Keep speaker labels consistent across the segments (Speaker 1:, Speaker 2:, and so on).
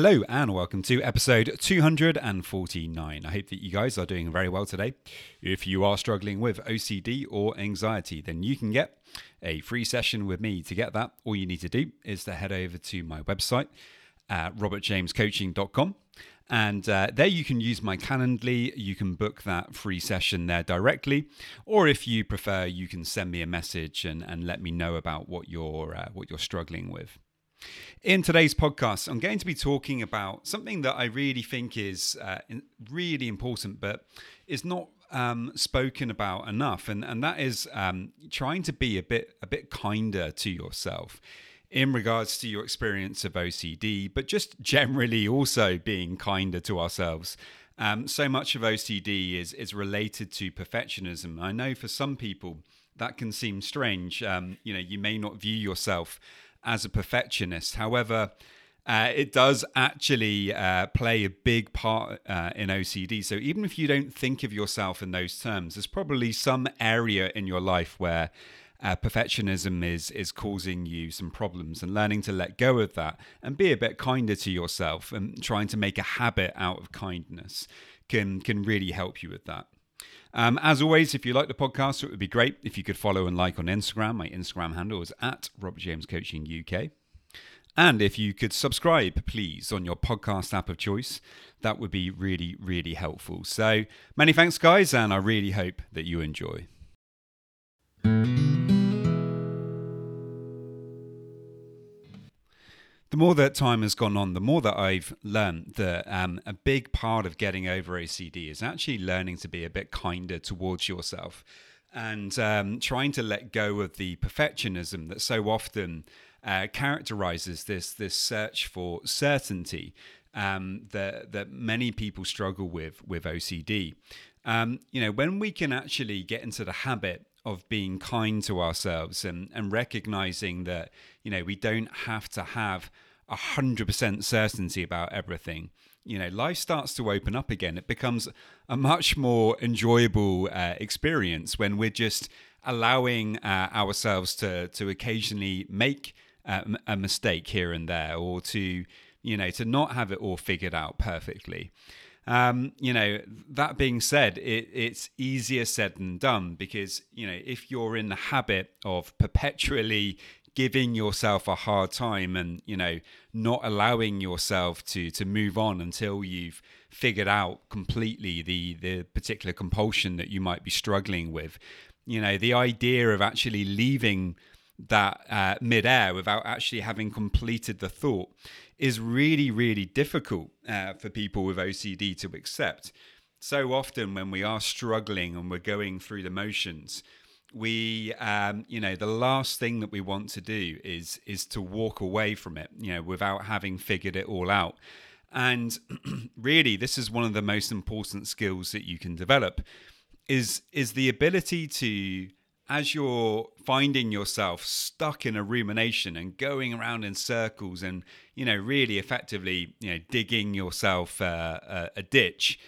Speaker 1: Hello and welcome to episode 249. I hope that you guys are doing very well today. If you are struggling with OCD or anxiety, then you can get a free session with me. To get that, all you need to do is to head over to my website at robertjamescoaching.com. And uh, there you can use my Calendly. You can book that free session there directly, or if you prefer, you can send me a message and, and let me know about what you're uh, what you're struggling with. In today's podcast, I'm going to be talking about something that I really think is uh, really important, but is not um, spoken about enough, and and that is um, trying to be a bit a bit kinder to yourself in regards to your experience of OCD, but just generally also being kinder to ourselves. Um, so much of OCD is is related to perfectionism. I know for some people that can seem strange. Um, you know, you may not view yourself as a perfectionist. However, uh, it does actually uh, play a big part uh, in OCD. So even if you don't think of yourself in those terms, there's probably some area in your life where uh, perfectionism is is causing you some problems, and learning to let go of that and be a bit kinder to yourself and trying to make a habit out of kindness can can really help you with that. Um, as always, if you like the podcast, it would be great if you could follow and like on Instagram. My Instagram handle is at Robert James Coaching UK. And if you could subscribe, please, on your podcast app of choice, that would be really, really helpful. So many thanks, guys, and I really hope that you enjoy. The more that time has gone on, the more that I've learned that um, a big part of getting over OCD is actually learning to be a bit kinder towards yourself and um, trying to let go of the perfectionism that so often uh, characterizes this this search for certainty um, that that many people struggle with with OCD. Um, you know, when we can actually get into the habit of being kind to ourselves and, and recognizing that, you know, we don't have to have a hundred percent certainty about everything. You know, life starts to open up again. It becomes a much more enjoyable uh, experience when we're just allowing uh, ourselves to to occasionally make uh, a mistake here and there, or to you know to not have it all figured out perfectly. Um, you know, that being said, it, it's easier said than done because, you know, if you're in the habit of perpetually giving yourself a hard time and, you know, not allowing yourself to to move on until you've figured out completely the the particular compulsion that you might be struggling with. You know, the idea of actually leaving that uh, midair without actually having completed the thought is really, really difficult uh, for people with OCD to accept. So often, when we are struggling and we're going through the motions, we um, you know the last thing that we want to do is is to walk away from it you know without having figured it all out and really this is one of the most important skills that you can develop is is the ability to as you're finding yourself stuck in a rumination and going around in circles and you know really effectively you know digging yourself uh, a, a ditch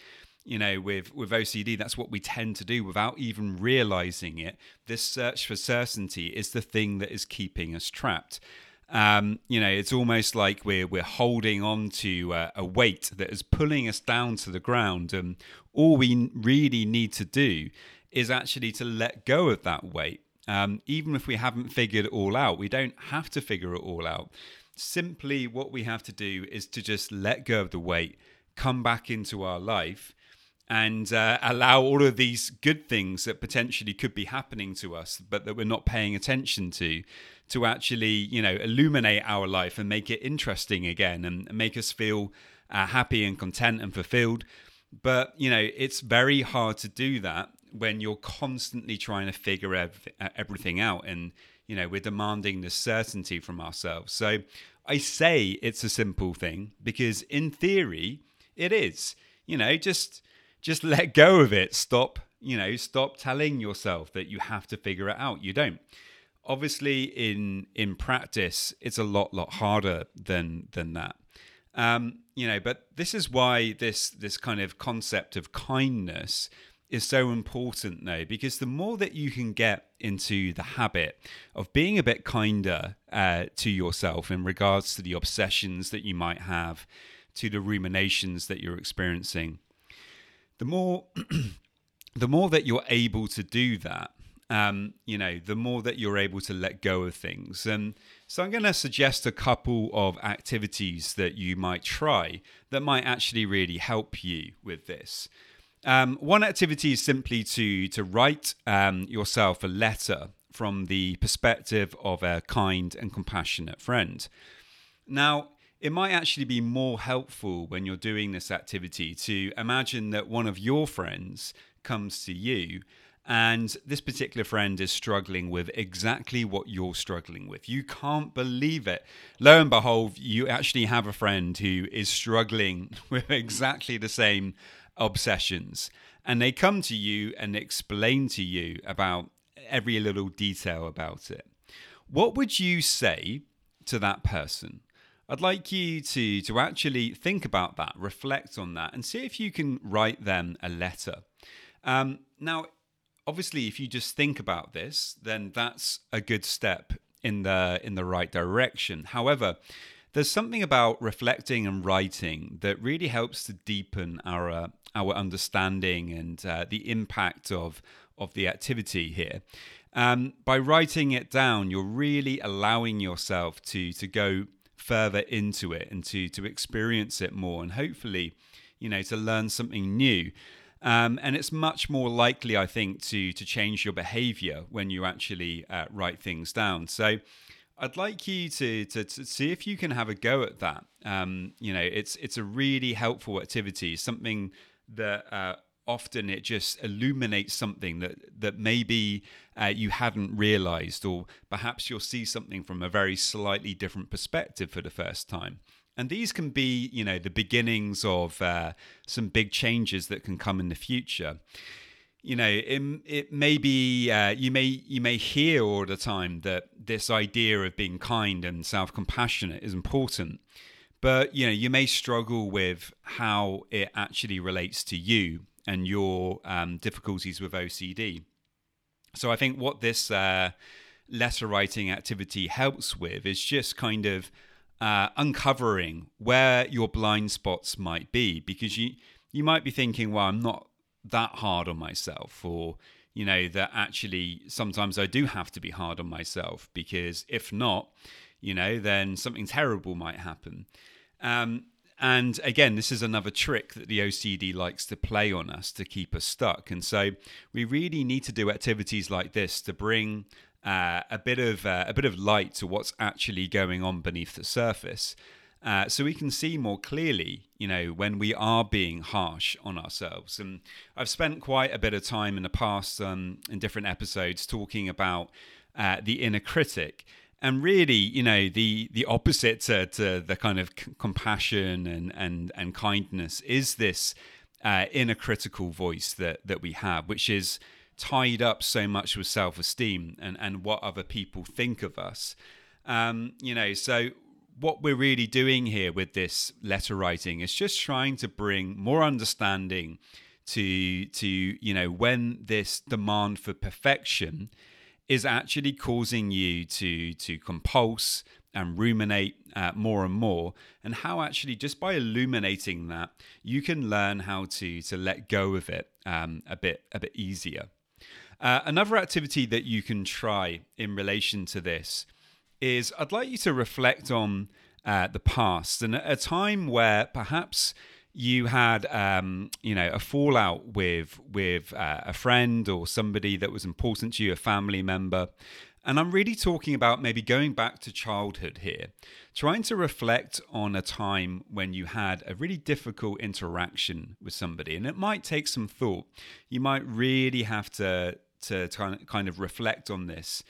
Speaker 1: you know with with OCD that's what we tend to do without even realizing it. This search for certainty is the thing that is keeping us trapped. Um, you know it's almost like we're we're holding on to uh, a weight that is pulling us down to the ground and all we really need to do is actually to let go of that weight. Um, even if we haven't figured it all out, we don't have to figure it all out. Simply, what we have to do is to just let go of the weight, come back into our life, and uh, allow all of these good things that potentially could be happening to us, but that we're not paying attention to, to actually, you know, illuminate our life and make it interesting again and make us feel uh, happy and content and fulfilled. But, you know, it's very hard to do that when you're constantly trying to figure ev- everything out and, you know, we're demanding the certainty from ourselves. So I say it's a simple thing because in theory, it is. You know, just just let go of it. Stop, you know, stop telling yourself that you have to figure it out. You don't. Obviously, in in practice, it's a lot lot harder than than that. Um, you know, but this is why this this kind of concept of kindness is so important though because the more that you can get into the habit of being a bit kinder uh, to yourself in regards to the obsessions that you might have to the ruminations that you're experiencing the more the more that you're able to do that um, you know the more that you're able to let go of things. And so i'm going to suggest a couple of activities that you might try that might actually really help you with this um, one activity is simply to to write um, yourself a letter from the perspective of a kind and compassionate friend now it might actually be more helpful when you're doing this activity to imagine that one of your friends comes to you and this particular friend is struggling with exactly what you're struggling with. You can't believe it. Lo and behold, you actually have a friend who is struggling with exactly the same obsessions. And they come to you and explain to you about every little detail about it. What would you say to that person? I'd like you to, to actually think about that, reflect on that, and see if you can write them a letter. Um, now, obviously, if you just think about this, then that's a good step in the in the right direction. However, there's something about reflecting and writing that really helps to deepen our uh, our understanding and uh, the impact of of the activity here. Um, by writing it down, you're really allowing yourself to to go further into it and to to experience it more and hopefully you know to learn something new um, and it's much more likely i think to to change your behavior when you actually uh, write things down so I'd like you to, to, to, see if you can have a go at that. Um, you know, it's it's a really helpful activity, something that uh, often it just illuminates something that that maybe uh, you hadn't realized or perhaps you'll see something from a very slightly different perspective for the first time and these can be you know the beginnings of uh, some big changes that can come in the future you know it, it may be uh, you may you may hear all the time that this idea of being kind and self-compassionate is important but you know you may struggle with how it actually relates to you and your um, difficulties with OCD. So I think what this uh, letter writing activity helps with is just kind of uh, uncovering where your blind spots might be, because you you might be thinking, well, I'm not that hard on myself, or you know that actually sometimes I do have to be hard on myself because if not, you know, then something terrible might happen. Um, and again, this is another trick that the OCD likes to play on us to keep us stuck. And so we really need to do activities like this to bring uh, a bit of uh, a bit of light to what's actually going on beneath the surface. Uh, so we can see more clearly, you know, when we are being harsh on ourselves. And I've spent quite a bit of time in the past um, in different episodes talking about uh, the inner critic and really, you know, the the opposite to, to the kind of c- compassion and and and kindness is this uh, inner critical voice that that we have, which is tied up so much with self esteem and and what other people think of us. Um, you know, so what we're really doing here with this letter writing is just trying to bring more understanding to to you know when this demand for perfection is actually causing you to to compulse and ruminate uh, more and more and how actually just by illuminating that you can learn how to to let go of it um, a bit a bit easier. Uh, another activity that you can try in relation to this is I'd like you to reflect on uh, the past and a time where perhaps you had um, you know a fallout with with uh, a friend or somebody that was important to you, a family member. And I'm really talking about maybe going back to childhood here, trying to reflect on a time when you had a really difficult interaction with somebody. And it might take some thought. You might really have to, to kind of reflect on this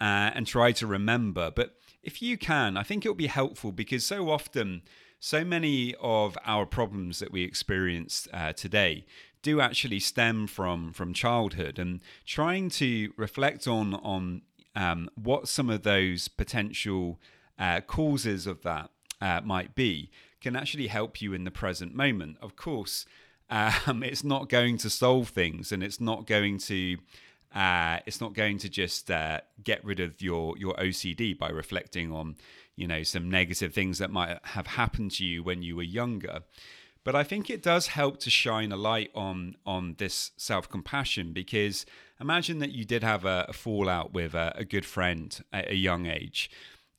Speaker 1: uh, and try to remember. But if you can, I think it'll be helpful because so often so many of our problems that we experience uh, today do actually stem from from childhood and trying to reflect on on um, what some of those potential uh, causes of that uh, might be can actually help you in the present moment of course um, it's not going to solve things and it's not going to uh, it's not going to just uh, get rid of your your OCD by reflecting on you know some negative things that might have happened to you when you were younger. But i think it does help to shine a light on on this self-compassion because imagine that you did have a, a fallout with a, a, good friend at a young age.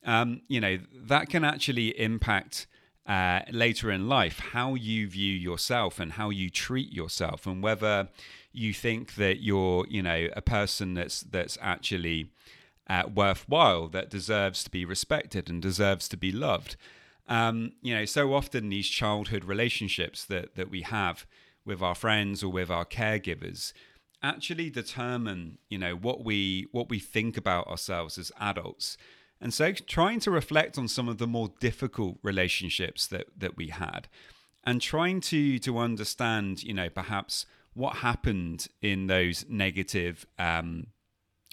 Speaker 1: Um, you know that can actually impact uh, later in life how you view yourself and how you treat yourself and whether you think that you're you know a person that's that's actually uh, worthwhile, that deserves to be respected and deserves to be loved. Um, you know, so often these childhood relationships that that we have with our friends or with our caregivers actually determine, you know, what we what we think about ourselves as adults. And so trying to reflect on some of the more difficult relationships that that we had and trying to to understand, you know, perhaps what happened in those negative um,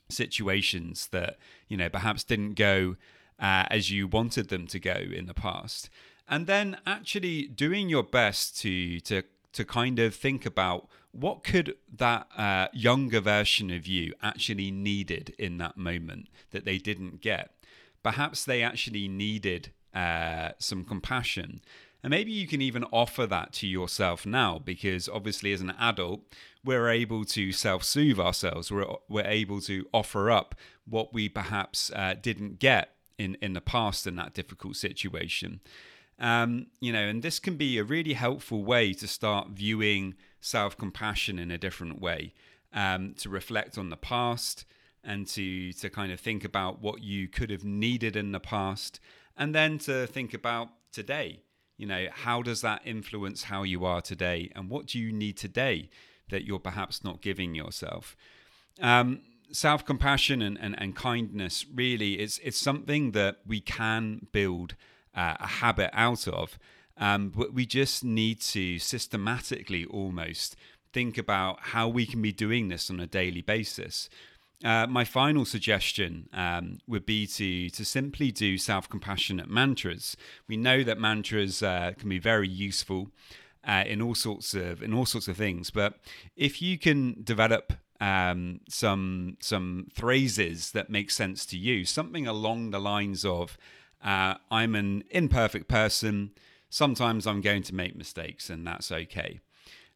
Speaker 1: situations that you know perhaps didn't go uh, as you wanted them to go in the past? And then actually doing your best to to to kind of think about what could that uh, younger version of you actually needed in that moment that they didn't get? Perhaps they actually needed uh, some compassion and maybe you can even offer that to yourself now because obviously, as an adult, we're able to self soothe ourselves. We're, we're able to offer up what we perhaps uh, didn't get in, in the past in that difficult situation. Um, you know, and this can be a really helpful way to start viewing self compassion in a different way, um, to reflect on the past and to to kind of think about what you could have needed in the past, and then to think about today you know how does that influence how you are today? And what do you need today that you're perhaps not giving yourself? Um, self-compassion and, and, and, kindness really is it's something that we can build uh, a habit out of um, but we just need to systematically almost think about how we can be doing this on a daily basis uh, my final suggestion um, would be to to simply do self compassionate mantras. We know that mantras uh, can be very useful uh, in all sorts of in all sorts of things, but if you can develop um, some some phrases that make sense to you, something along the lines of uh, "I'm an imperfect person. Sometimes I'm going to make mistakes, and that's okay."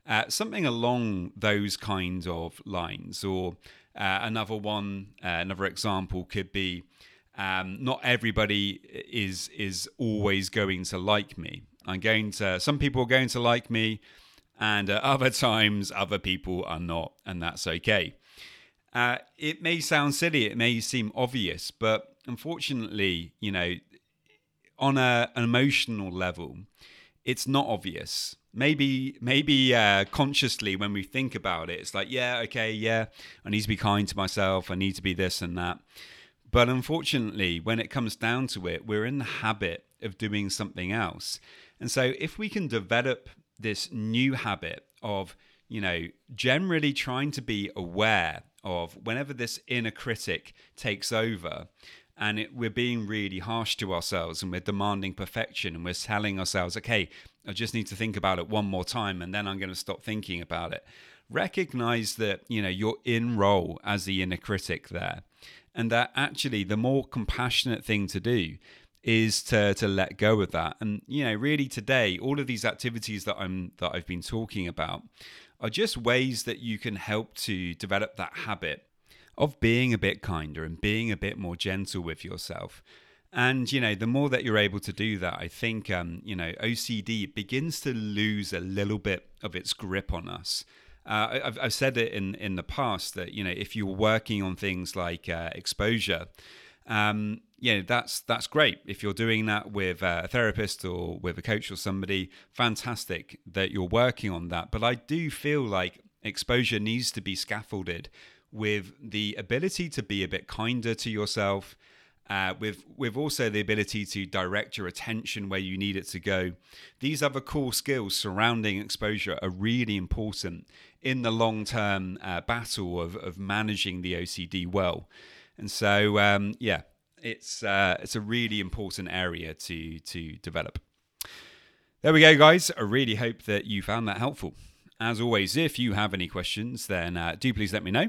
Speaker 1: Uh, something along those kinds of lines, or uh, another one, uh, another example could be um, not everybody is is always going to like me. I'm going to. Some people are going to like me, and uh, other times other people are not, and that's okay. Uh, it may sound silly, it may seem obvious, but unfortunately, you know, on a, an emotional level, it's not obvious. Maybe maybe uh, consciously when we think about it it's like yeah okay yeah i need to be kind to myself i need to be this and that. But unfortunately when it comes down to it we're in the habit of doing something else. And so if we can develop this new habit of you know generally trying to be aware of whenever this inner critic takes over and it, we're being really harsh to ourselves and we're demanding perfection and we're telling ourselves okay i just need to think about it one more time and then i'm going to stop thinking about it. Recognize that you know you're in role as the inner critic there and that actually the more compassionate thing to do is to to let go of that. And you know really today all of these activities that i'm that i've been talking about are just ways that you can help to develop that habit of being a bit kinder and being a bit more gentle with yourself. And you know, the more that you're able to do that, I think um, you know OCD begins to lose a little bit of its grip on us. Uh, I've, I've, said it in in the past that you know if you're working on things like uh, exposure, um, yeah, that's that's great. If you're doing that with a therapist or with a coach or somebody, fantastic that you're working on that. But I do feel like exposure needs to be scaffolded with the ability to be a bit kinder to yourself uh, with with also the ability to direct your attention where you need it to go. These other core skills surrounding exposure are really important in the long term uh, battle of, of managing the OCD well. And so, um, yeah, it's uh, it's a really important area to to develop. There we go, guys. I really hope that you found that helpful. As always, if you have any questions, then uh, do please let me know.